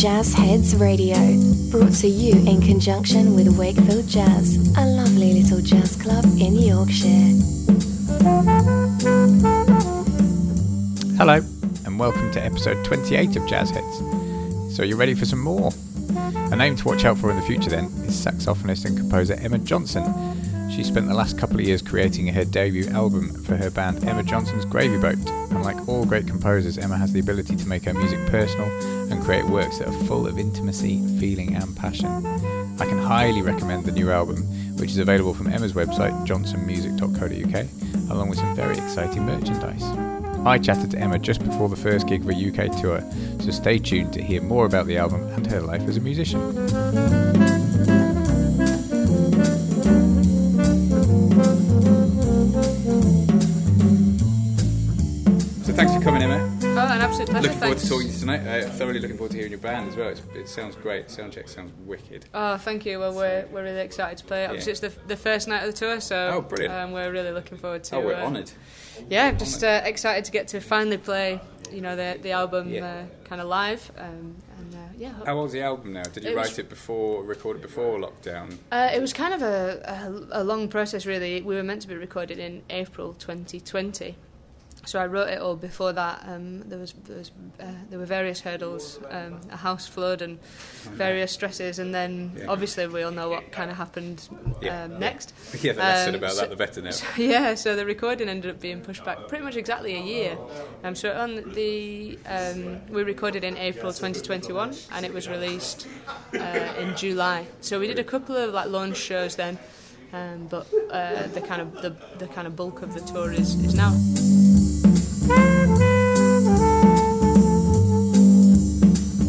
Jazz Heads Radio, brought to you in conjunction with Wakefield Jazz, a lovely little jazz club in Yorkshire. Hello, and welcome to episode 28 of Jazz Heads. So, you're ready for some more? A name to watch out for in the future, then, is saxophonist and composer Emma Johnson. She spent the last couple of years creating her debut album for her band Emma Johnson's Gravy Boat. And like all great composers, Emma has the ability to make her music personal and create works that are full of intimacy, feeling, and passion. I can highly recommend the new album, which is available from Emma's website, johnsonmusic.co.uk, along with some very exciting merchandise. I chatted to Emma just before the first gig of a UK tour, so stay tuned to hear more about the album and her life as a musician. Looking forward to talking to you tonight. Uh, thoroughly looking forward to hearing your band as well. It's, it sounds great. Soundcheck sounds wicked. Oh, thank you. Well, we're, we're really excited to play. Obviously, it's the, the first night of the tour, so Oh, brilliant. Um, we're really looking forward to. Oh, we're uh, honoured. Yeah, just uh, excited to get to finally play. You know the the album Yeah. uh, kind of live, um, and uh, yeah. How old's the album now? Did you It write was- it before, record it before lockdown? Uh, it was kind of a, a, a long process, really. We were meant to be recorded in April 2020. So I wrote it all before that. Um, there was, there, was uh, there were various hurdles, um, a house flood and various stresses, and then Yeah. obviously we all know what kind of happened um, yeah. next. Yeah, the less said Um, about so- that, the better now. So, yeah, so the recording ended up being pushed back pretty much exactly a year. Um, so on the um, we recorded in April 2021, and it was released uh, in July. So we did a couple of like launch shows then, um, but uh, the kind of the, the kind of bulk of the tour is, is now.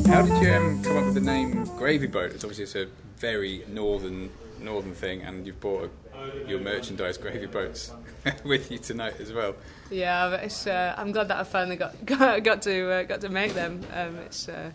How did you um, come up with the name Gravy Boat? It's obviously it's a very northern northern thing, and you've brought a, your merchandise Gravy Boats with you tonight as well. Yeah, uh, I'm glad that I finally got got, got to uh, got to make them. Um, it's uh,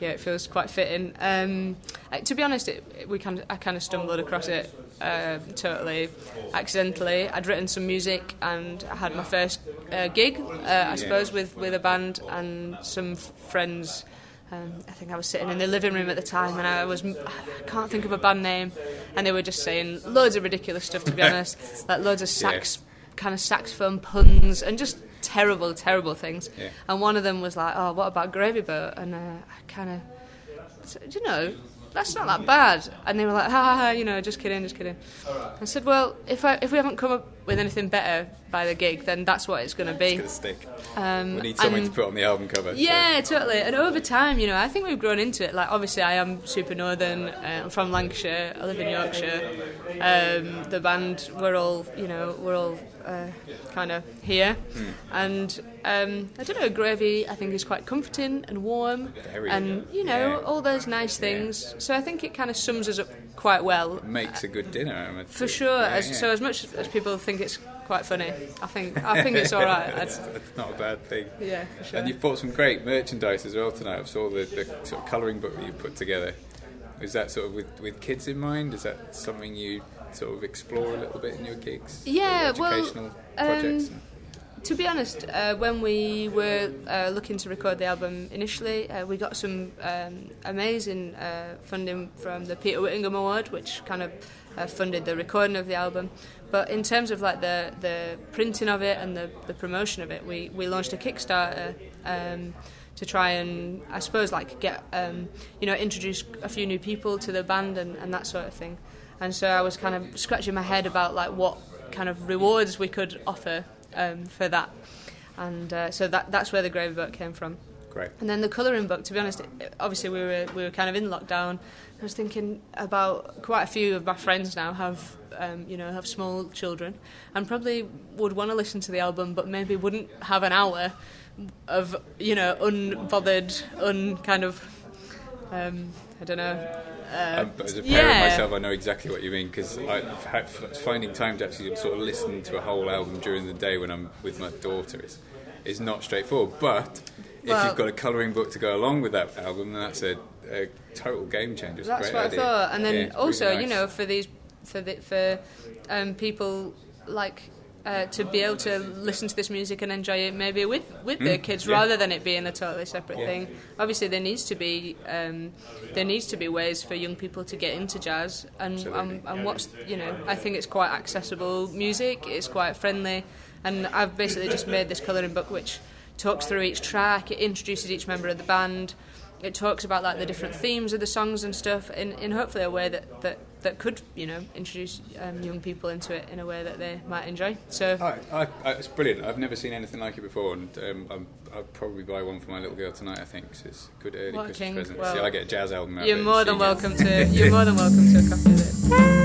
yeah, it feels quite fitting. Um, to be honest, it, we kind of, I kind of stumbled across it uh, totally accidentally. I'd written some music and I had my first uh, gig, uh, I suppose, with with a band and some f- friends. Um, I think I was sitting in the living room at the time, and I was I can't think of a band name, and they were just saying loads of ridiculous stuff. To be honest, like loads of sax kind of saxophone puns and just terrible, terrible things. Yeah. And one of them was like, "Oh, what about Gravy Boat?" And uh, I kind of, you know, that's not that bad. And they were like, "Ha ha ha," you know, just kidding, just kidding. I said, "Well, if I if we haven't come up with anything better by the gig, then that's what it's going to be." It's Gonna stick. Um, We need something and- to put on the album cover. so- yeah, totally. And over time, you know, I think we've grown into it. Like, obviously, I am super northern. Uh, I'm from Lancashire. I live in Yorkshire. Um, the band, we're all, you know, we're all uh, kind of here. Hmm. And um, I don't know, gravy. I think is quite comforting and warm, Very. and you know, Yeah. all those nice things. So I think it kind of sums us up quite well. Makes a good dinner. For sure. Yeah, as, yeah. So as much as people think it's quite funny, I think I think it's all right. That's, not a bad thing. yeah, sure. And you've bought some great merchandise as well tonight. I saw the, the sort of colouring book that you put together. Is that sort of with, with kids in mind? Is that something you sort of explore a little bit in your gigs? Yeah, Or well, educational projects. um, To be honest, uh, when we were uh, looking to record the album initially, uh, we got some um, amazing uh, funding from the Peter Whittingham Award, which kind of uh, funded the recording of the album. But in terms of like the, the printing of it and the, the promotion of it, we, we launched a Kickstarter um, to try and I suppose like get um, you know introduce a few new people to the band and, and that sort of thing. And so I was kind of scratching my head about like what kind of rewards we could offer um, for that. And uh, so that that's where the gravy boat came from. And then the colouring book, to be honest, obviously we were we were kind of in lockdown. I was thinking about quite a few of my friends now have um, you know have small children and probably would want to listen to the album, but maybe wouldn't have an hour of you know unbothered, un kind of um, I don't know. Uh, Um, as a parent yeah. myself, I know exactly what you mean because finding time to actually sort of listen to a whole album during the day when I'm with my daughter is is not straightforward. But if you've got a colouring book to go along with that album, then that's a, a total game changer. It's That's what idea. I thought. And then Yeah, also, really you know, for these for the, for um, people like uh, to be able to listen to this music and enjoy it maybe with with Mm, kids yeah. rather than it being a totally separate Yeah. thing. Obviously, there needs to be um, there needs to be ways for young people to get into jazz and and, and what's you know I think it's quite accessible music. It's quite friendly, and I've basically just made this colouring book which talks through each track. It introduces each member of the band. It talks about like the different themes of the songs and stuff in, in hopefully a way that, that, that could you know introduce um, young people into it in a way that they might enjoy. So I, I, I, it's brilliant. I've never seen anything like it before, and um, I'm, I'll probably buy one for my little girl tonight. I think 'cause it's a good early Christmas present. Well, See, I get a jazz album. You're more than welcome to you're more than welcome to a copy of it.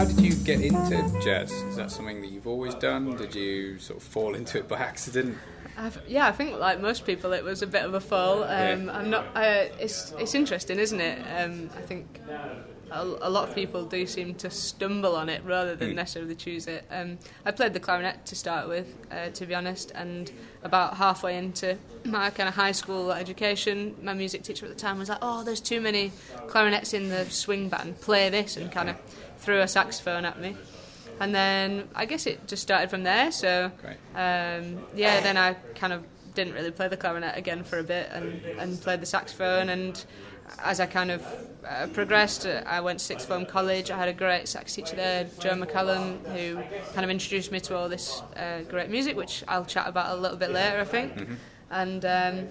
How did you get into jazz? Is that something that you've always done? Did you sort of fall into it by accident? I've, yeah, I think like most people, it was a bit of a fall. Um, Yeah. I'm not. Uh, it's it's interesting, isn't it? Um, I think a, a lot of people do seem to stumble on it rather than Mm. necessarily choose it. Um, I played the clarinet to start with, uh, to be honest, and about halfway into my kind of high school education, my music teacher at the time was like, "Oh, there's too many clarinets in the swing band. Play this," and kind of threw a saxophone at me. And then I guess it just started from there. So um, yeah, then I kind of didn't really play the clarinet again for a bit and, and played the saxophone. And as I kind of uh, progressed, uh, I went to sixth form college. I had a great sax teacher there, Joe McCallum, who kind of introduced me to all this uh, great music, which I'll chat about a little bit later, I think. And um,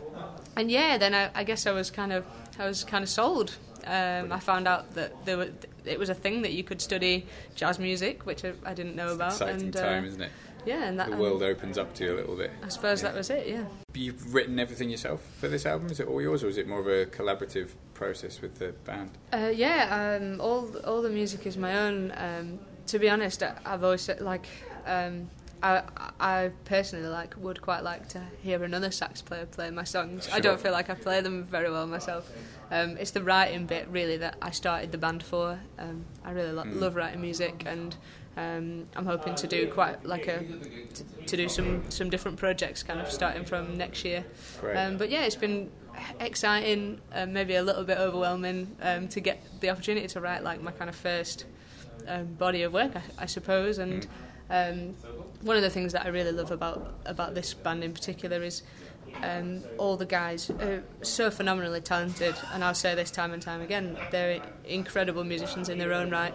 and yeah, then I, I guess I was kind of I was kind of sold. Um, I found out that there were, it was a thing that you could study jazz music, which I, I didn't know about. Exciting and, time, uh, isn't it? Yeah, and that The and world opens up to you a little bit. I suppose that was it. Yeah. You've written everything yourself for this album. Is it all yours, or is it more of a collaborative process with the band? Uh, yeah, um, all all the music is my own. Um, to be honest, I- I've always said like um, I I personally like would quite like to hear another sax player play my songs. I don't feel like I play them very well myself. Um, it's the writing bit really that I started the band for. Um, I really lo- Mm. love writing music and. Um, I'm hoping to do quite like a to, to do some some different projects kind of starting from next year. Um, but yeah, it's been exciting, uh, maybe a little bit overwhelming um, to get the opportunity to write like my kind of first um, body of work, I, I suppose. And um, one of the things that I really love about about this band in particular is um, all the guys are so phenomenally talented, and I'll say this time and time again, they're incredible musicians in their own right.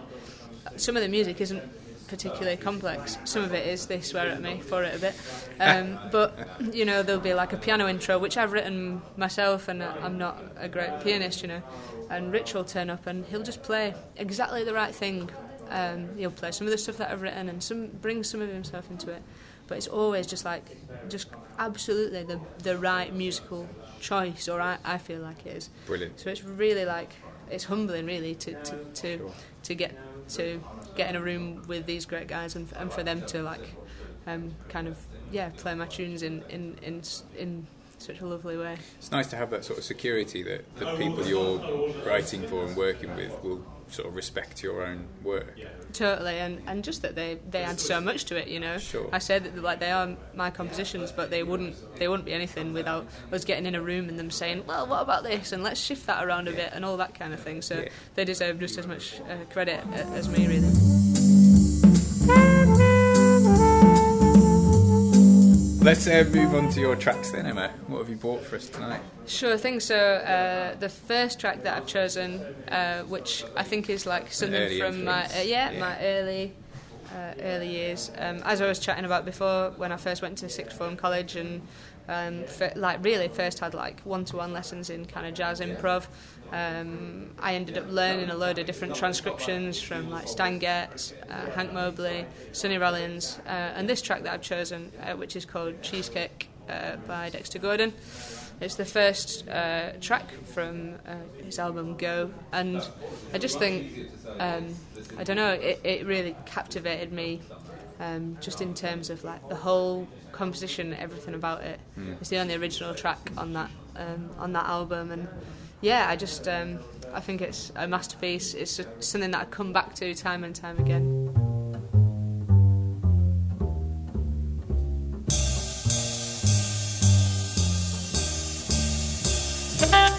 Some of the music isn't particularly complex. Some of it is. They swear at me for it a bit, um, but you know there'll be like a piano intro which I've written myself, and I'm not a great pianist, you know. And Rich will turn up and he'll just play exactly the right thing. Um, he'll play some of the stuff that I've written and some bring some of himself into it, but it's always just like just absolutely the the right musical choice, or I, I feel like it is. Brilliant. So it's really like it's humbling, really, to to to, to get to get in a room with these great guys and, and for them to like um, kind of yeah play my tunes in in in in such a lovely way. It's nice to have that sort of security that the people you're writing for and working with will sort of respect your own work. Yeah. Totally, and, and just that they, they add so much to it, you know. Sure. I said that like they are my compositions, but they wouldn't they wouldn't be anything without us getting in a room and them saying, well, what about this, and let's shift that around a bit, and all that kind of thing. So Yeah. they deserve just as much uh, credit uh, as me, really. Let's uh, move on to your tracks then, Emma. What have you brought for us tonight? Sure thing. So uh, the first track that I've chosen, uh, which I think is like something from my uh, yeah, Yeah. my early uh, early years. Um, as I was chatting about before, when I first went to sixth form college and um, f- like really first had like one to one lessons in kind of jazz improv. Um, I ended up learning a load of different transcriptions from like Stan Getz, uh, Hank Mobley, Sonny Rollins, uh, and this track that I've chosen, uh, which is called Cheesecake uh, by Dexter Gordon. It's the first uh, track from uh, his album Go, and I just think um, I don't know, it, it really captivated me. Um, just in terms of like the whole composition, everything about it. It's the only original track on that um, on that album, and yeah, I just um, I think it's a masterpiece. It's something that I come back to time and time again. Bye.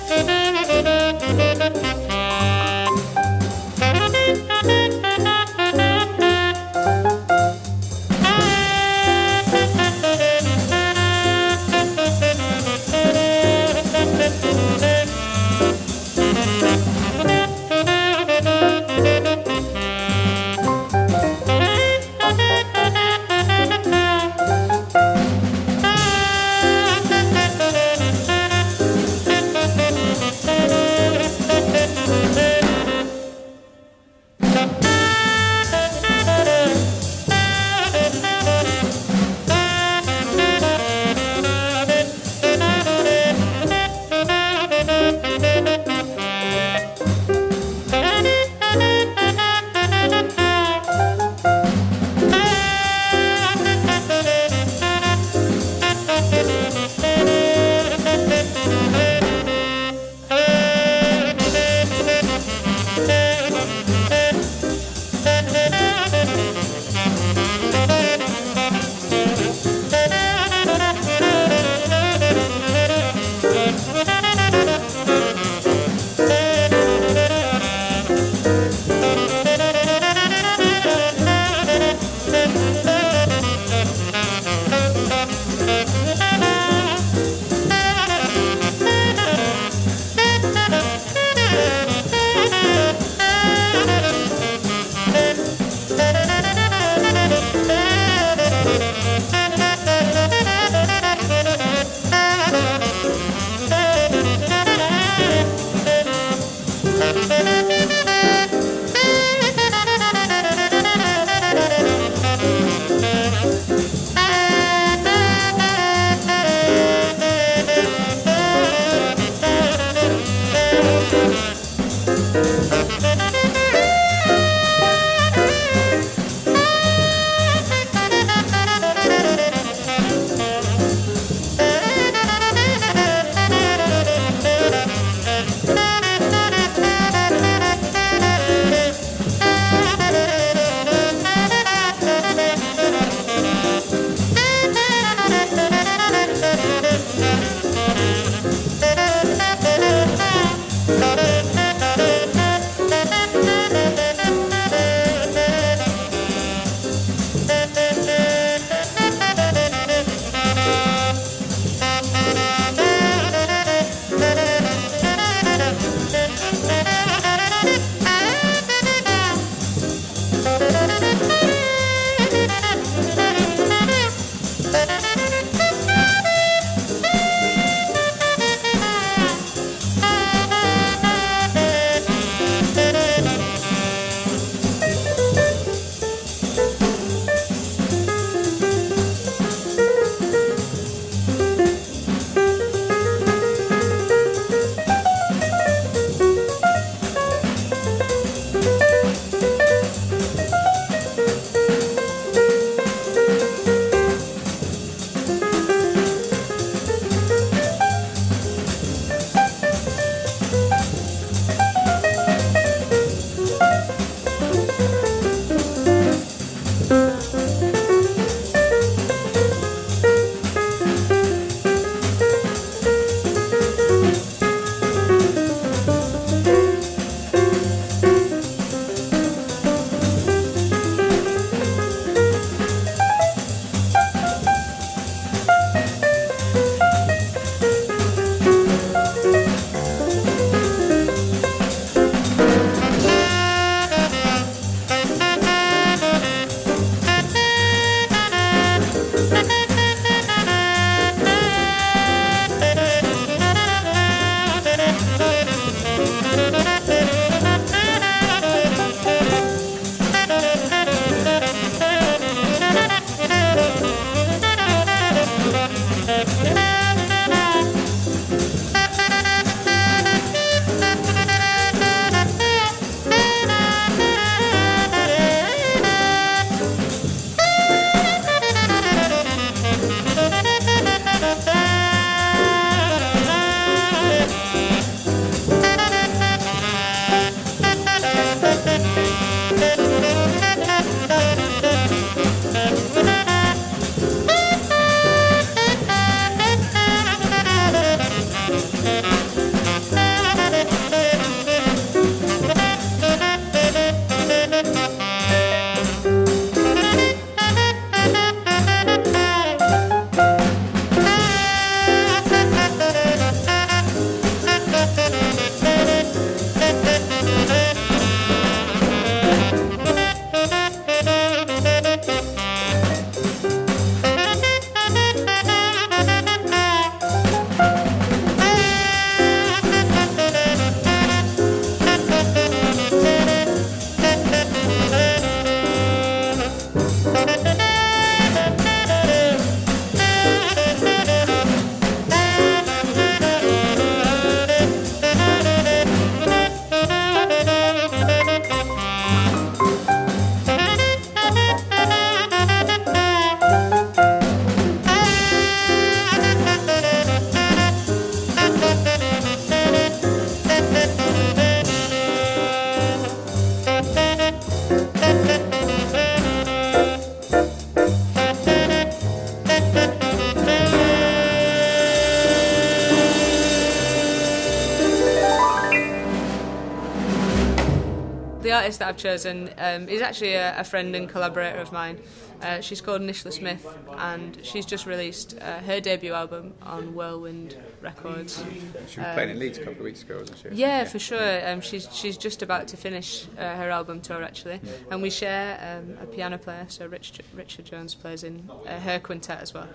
Artist that I've chosen um, is actually a, a, friend and collaborator of mine. Uh, she's called Nishla Smith, and she's just released uh, her debut album on Whirlwind Records. She was um, playing in Leeds a couple of weeks ago, wasn't she? Yeah, yeah. for sure. Um, she's she's just about to finish uh, her album tour actually, yeah. and we share um, a piano player. So Rich, Richard Jones plays in uh, her quintet as well.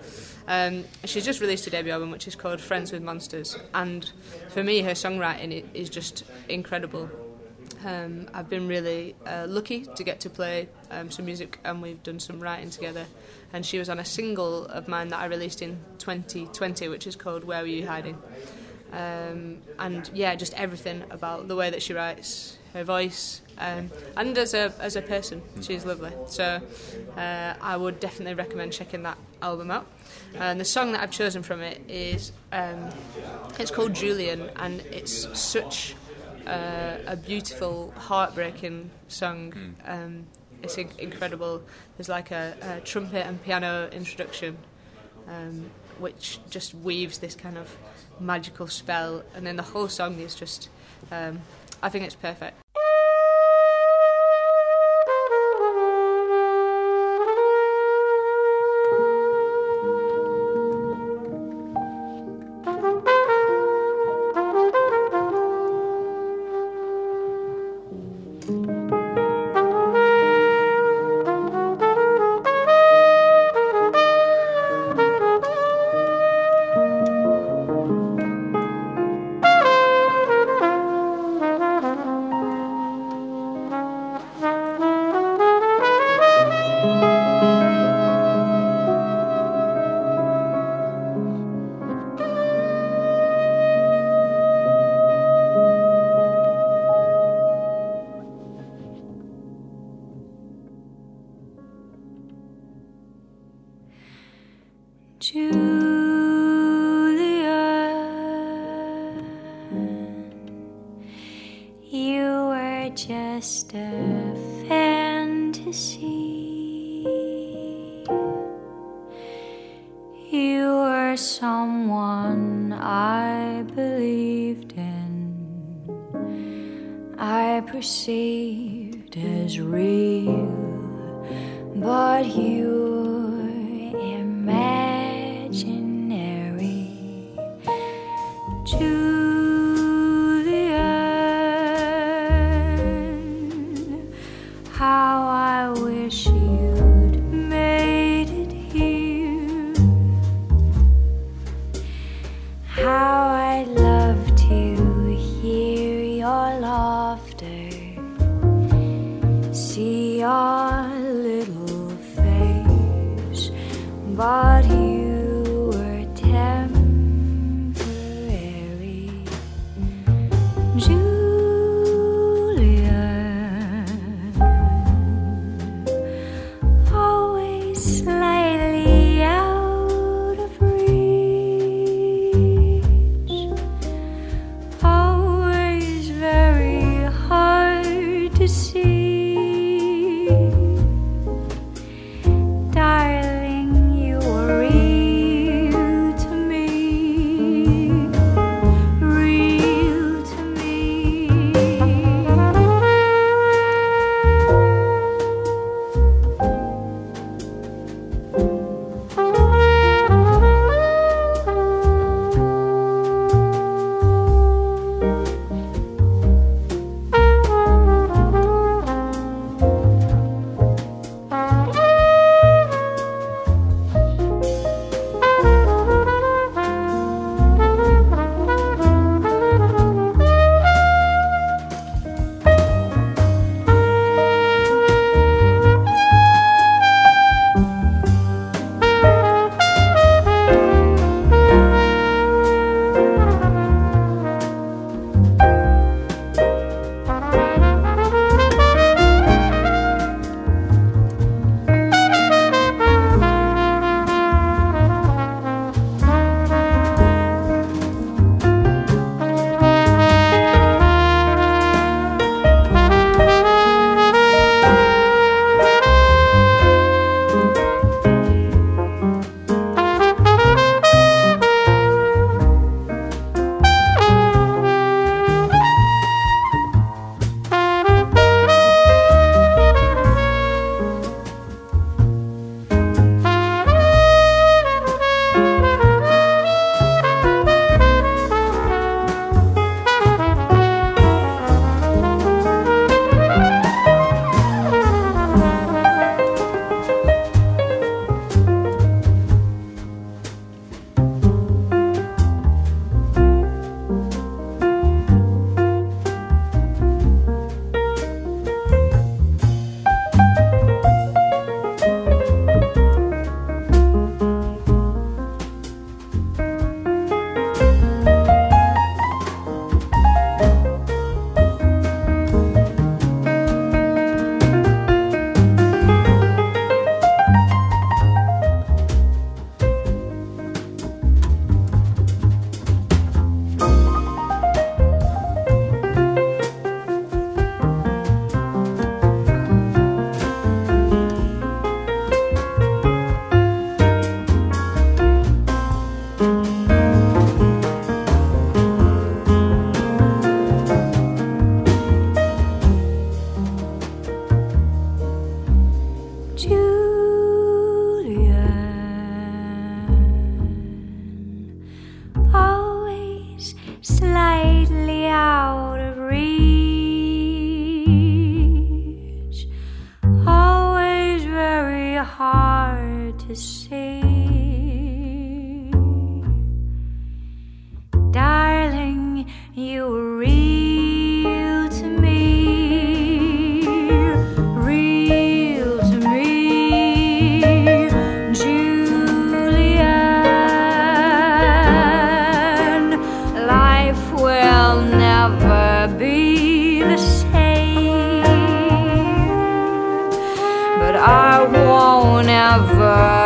Um, she's just released a debut album which is called Friends with Monsters, and for me, her songwriting is just incredible. Um, I've been really uh, lucky to get to play um, some music and we've done some writing together. And she was on a single of mine that I released in 2020, which is called Where Were You Hiding? Um, and yeah, just everything about the way that she writes, her voice, um, and as a as a person, she's lovely. So uh, I would definitely recommend checking that album out. And the song that I've chosen from it is um, it's called Julian, and it's such uh, a beautiful, heartbreaking song. Mm. Um, it's in- incredible. There's like a, a, trumpet and piano introduction, um, which just weaves this kind of magical spell, and then the whole song is just. Um, I think it's perfect. Perceived as real, your little face, but you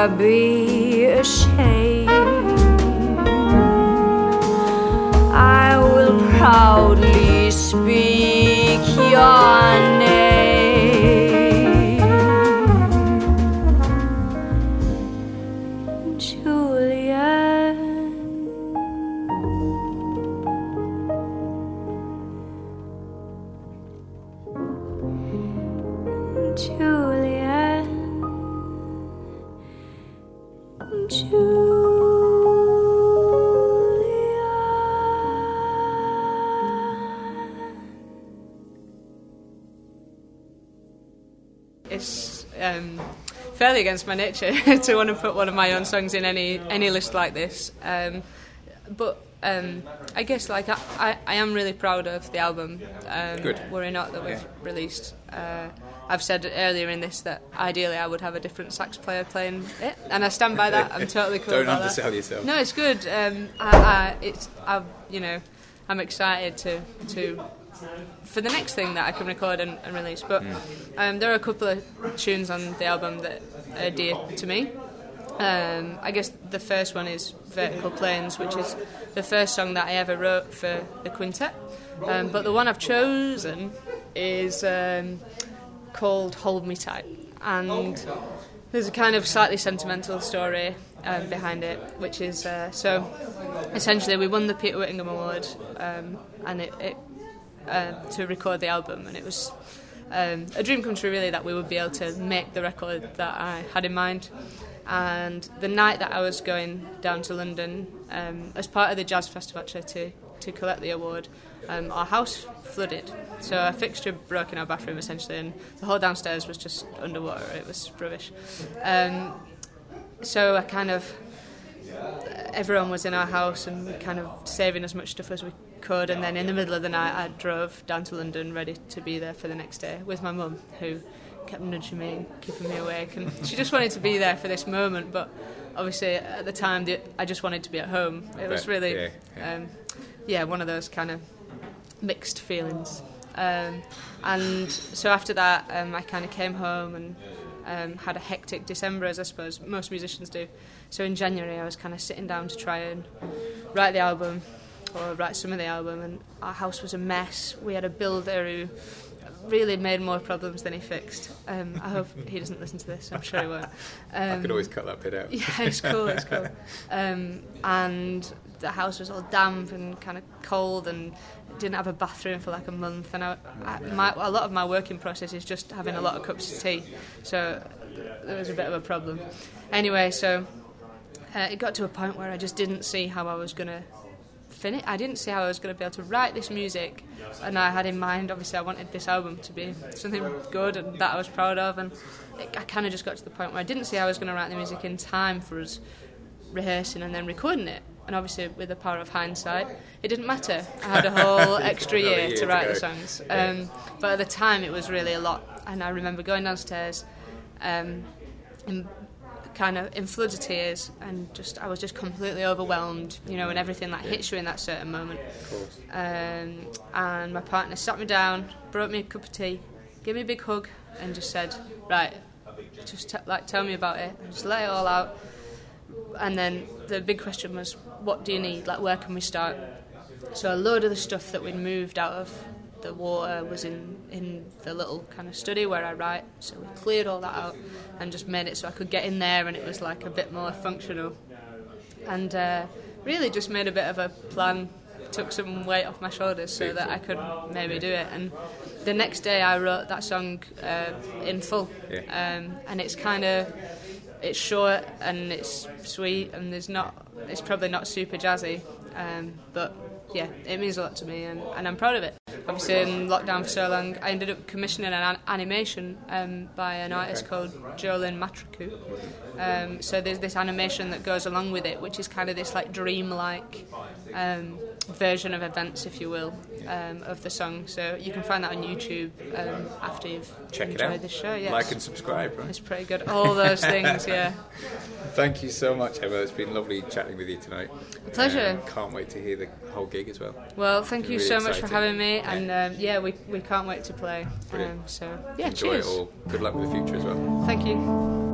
be ashamed. I will proudly speak your against my nature to want to put one of my own songs in any any list like this. Um, but um, I guess like I, I, I am really proud of the album. Um, Good. Worry Not that we've released. Uh, I've said earlier in this that ideally I would have a different sax player playing it, and I stand by that. I'm totally cool Don't undersell that. yourself. No, it's good. Um, I, I, it's I, you know, I'm excited to to for the next thing that I can record and, and release. But um, there are a couple of tunes on the album that are dear to me. Um, I guess the first one is Vertical Planes, which is the first song that I ever wrote for the quintet. Um, but the one I've chosen is um, called Hold Me Tight. And there's a kind of slightly sentimental story um, behind it, which is uh, so essentially we won the Peter Whittingham Award um, and it, it uh, to record the album, and it was um, a dream come true really that we would be able to make the record that I had in mind. And the night that I was going down to London, um, as part of the jazz festival actually to, to collect the award, um, our house flooded. So a fixture broke in our bathroom essentially, and the whole downstairs was just underwater. It was rubbish. Um, so I kind of everyone was in our house and we kind of saving as much stuff as we could. And then in the middle of the night, I drove down to London ready to be there for the next day with my mum, who kept nudging me and keeping me awake. And she just wanted to be there for this moment, but obviously at the time, the, I just wanted to be at home. It was really, yeah, yeah. Um, yeah, one of those kind of mixed feelings. Um, and so after that, um, I kind of came home and um, had a hectic December, as I suppose most musicians do. So in January, I was kind of sitting down to try and write the album, or write some of the album, and our house was a mess. We had a builder who really made more problems than he fixed. Um, I hope he doesn't listen to this. I'm sure he won't. Um, I could always cut that bit out. yeah, it's cool, it's cool. Um, and the house was all damp and kind of cold and didn't have a bathroom for like a month. And I, I, my, a lot of my working process is just having a lot of cups of tea. So there was a bit of a problem. Anyway, so uh, it got to a point where I just didn't see how I was going to finish. I didn't see how I was going to be able to write this music. And I had in mind, obviously, I wanted this album to be something good and that I was proud of. And it, I kind of just got to the point where I didn't see how I was going to write the music in time for us rehearsing and then recording it. And obviously, with the power of hindsight, it didn't matter. I had a whole extra year year to to write go. the songs. Um, but at the time, it was really a lot. And I remember going downstairs um, in kind of in floods of tears and just I was just completely overwhelmed, you know, and everything that hits you in that certain moment. Of course. Um, and my partner sat me down, brought me a cup of tea, gave me a big hug, and just said, "Right, just t- like tell me about it, just let it all out." And then the big question was, "What do you need? Like, where can we start?" So a load of the stuff that we'd moved out of the water was in in the little kind of study where I write. So we cleared all that out and just made it so I could get in there and it was like a bit more functional. And uh, really just made a bit of a plan took some weight off my shoulders so that I could maybe do it. And the next day, I wrote that song uh, in full, um, and it's kind of it's short and it's sweet, and there's not it's probably not super jazzy, um, but yeah, it means a lot to me, and, and I'm proud of it. Obviously, in lockdown for so long, I ended up commissioning an an- animation um, by an artist called Jolyn Matriku. Um, so there's this animation that goes along with it, which is kind of this like dream-like um, version of events, if you will, um, of the song. So you can find that on YouTube um, after you've Check it enjoyed out. the show. Yes. Like and subscribe, right? it's pretty good. All those things, yeah. Thank you so much, Emma. It's been lovely chatting with you tonight. A pleasure. Um, can't wait to hear the whole gig as well. Well, thank you Really so much for having me, and um, yeah, we, we can't wait to play. Um, so yeah, Enjoy cheers. it all. Good luck with the future as well. Thank you.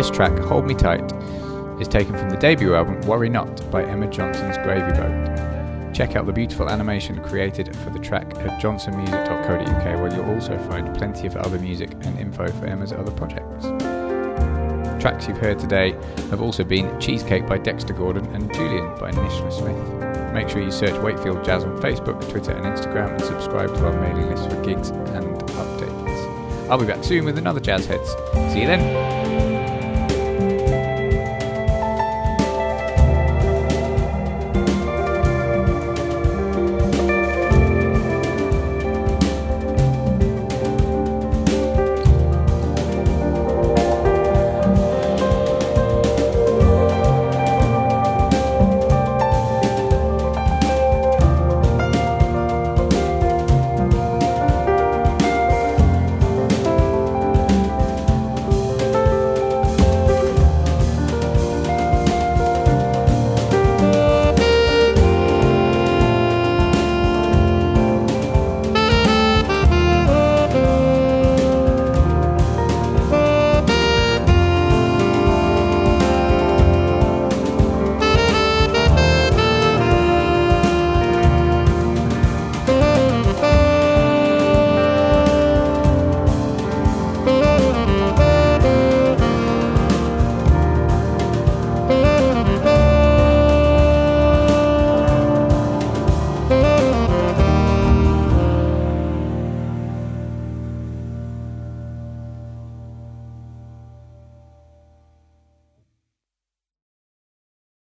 This track, Hold Me Tight, is taken from the debut album Worry Not by Emma Johnson's Gravy Boat. Check out the beautiful animation created for the track at johnsonmusic.co.uk where you'll also find plenty of other music and info for Emma's other projects. Tracks you've heard today have also been Cheesecake by Dexter Gordon and Julian by Nishla Smith. Make sure you search Wakefield Jazz on Facebook, Twitter, and Instagram and subscribe to our mailing list for gigs and updates. I'll be back soon with another Jazz Heads. See you then!